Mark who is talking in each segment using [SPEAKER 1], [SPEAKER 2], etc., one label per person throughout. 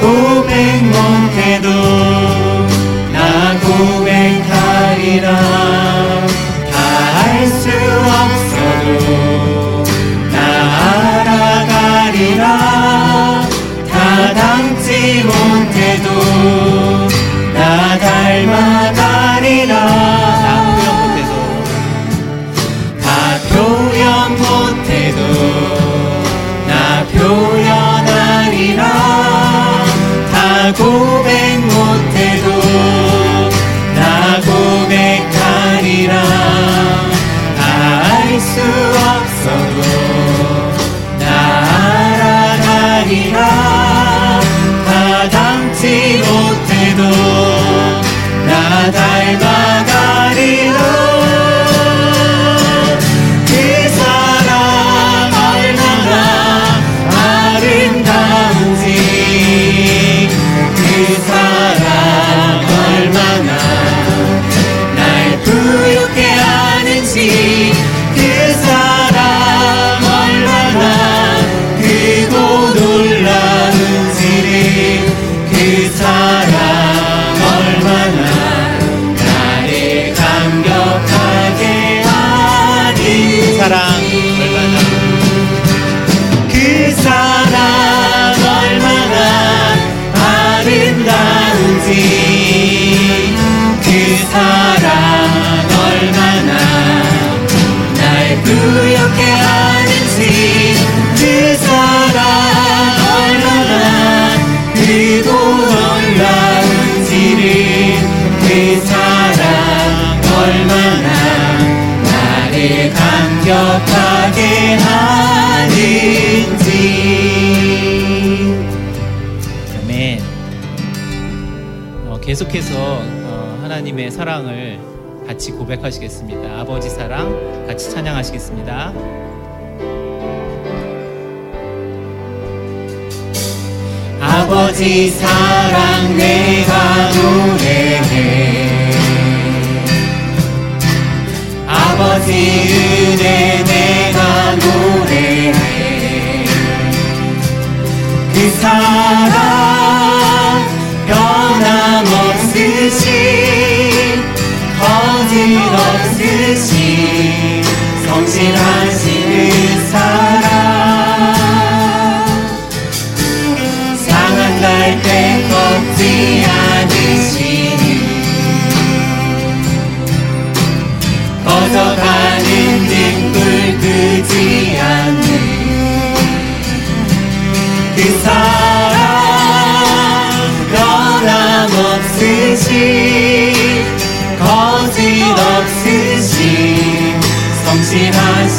[SPEAKER 1] 고백 못해도 나 고백하리라 다 알 수 없어도 나 알아가리라. 다 닮지 못해도 나 닮아 고백 못해도 나 고백하리라. 알수 두렵게 하는지 그 사랑 얼마나 크고 놀라운지를 그 사랑 얼마나 나를 감격하게 하는지. 어, 계속해서 어, 하나님의 사랑을 같이 고백하시겠습니다. 아버지 사랑 같이 찬양하시겠습니다. 아버지 사랑 내가 노래해 아버지 은혜 내가 노래해 그 사랑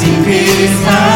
[SPEAKER 1] 성실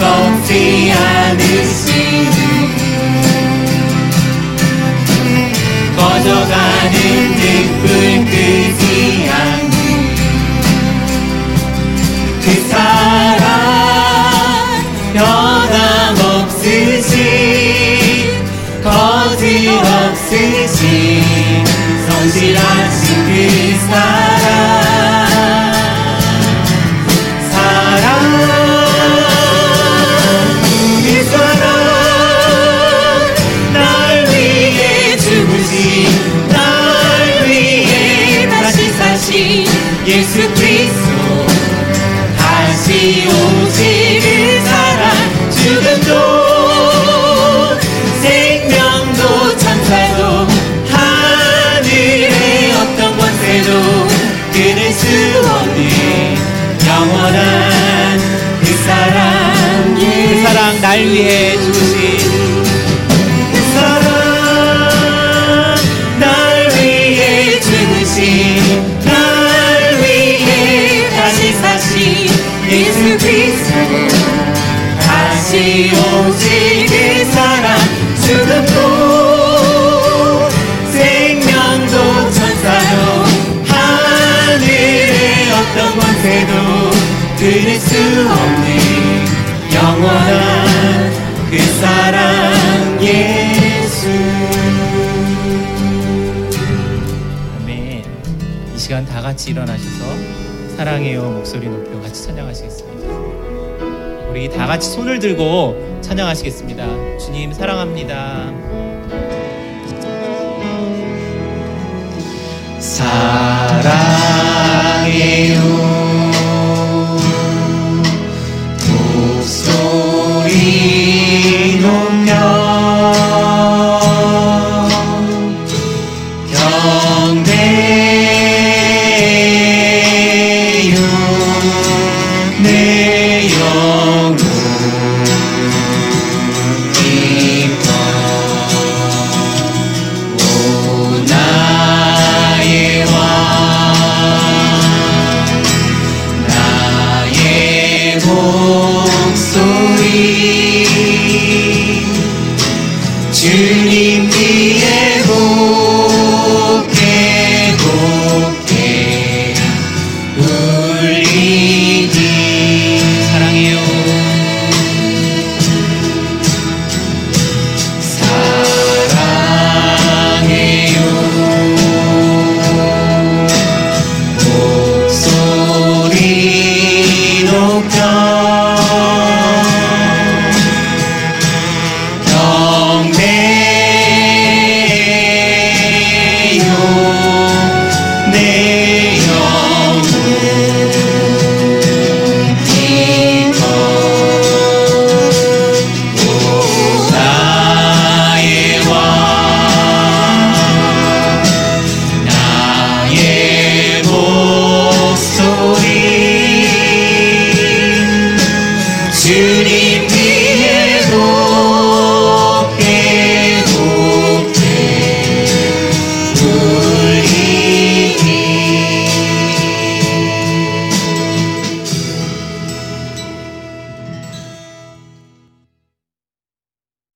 [SPEAKER 1] 꺾지 않으시는 꺼져가는 등불 끄지 않는 그 사랑 변함없으시 거짓없으시 성실하신 그 사랑 예수 그리스도 다시 오실 그 사랑 죽음도 생명도 천사도 하늘의 어떤 권세도 끊을 수 없는 영원한 그 사랑 그 예수 사랑 날 위해 그 사랑 예수. 이 시간 다 같이 일어나셔서 사랑해요 목소리 높여 같이 찬양하시겠습니다. 우리 다 같이 손을 들고 찬양하시겠습니다. 주님 사랑합니다. 사랑해요 주님 뒤에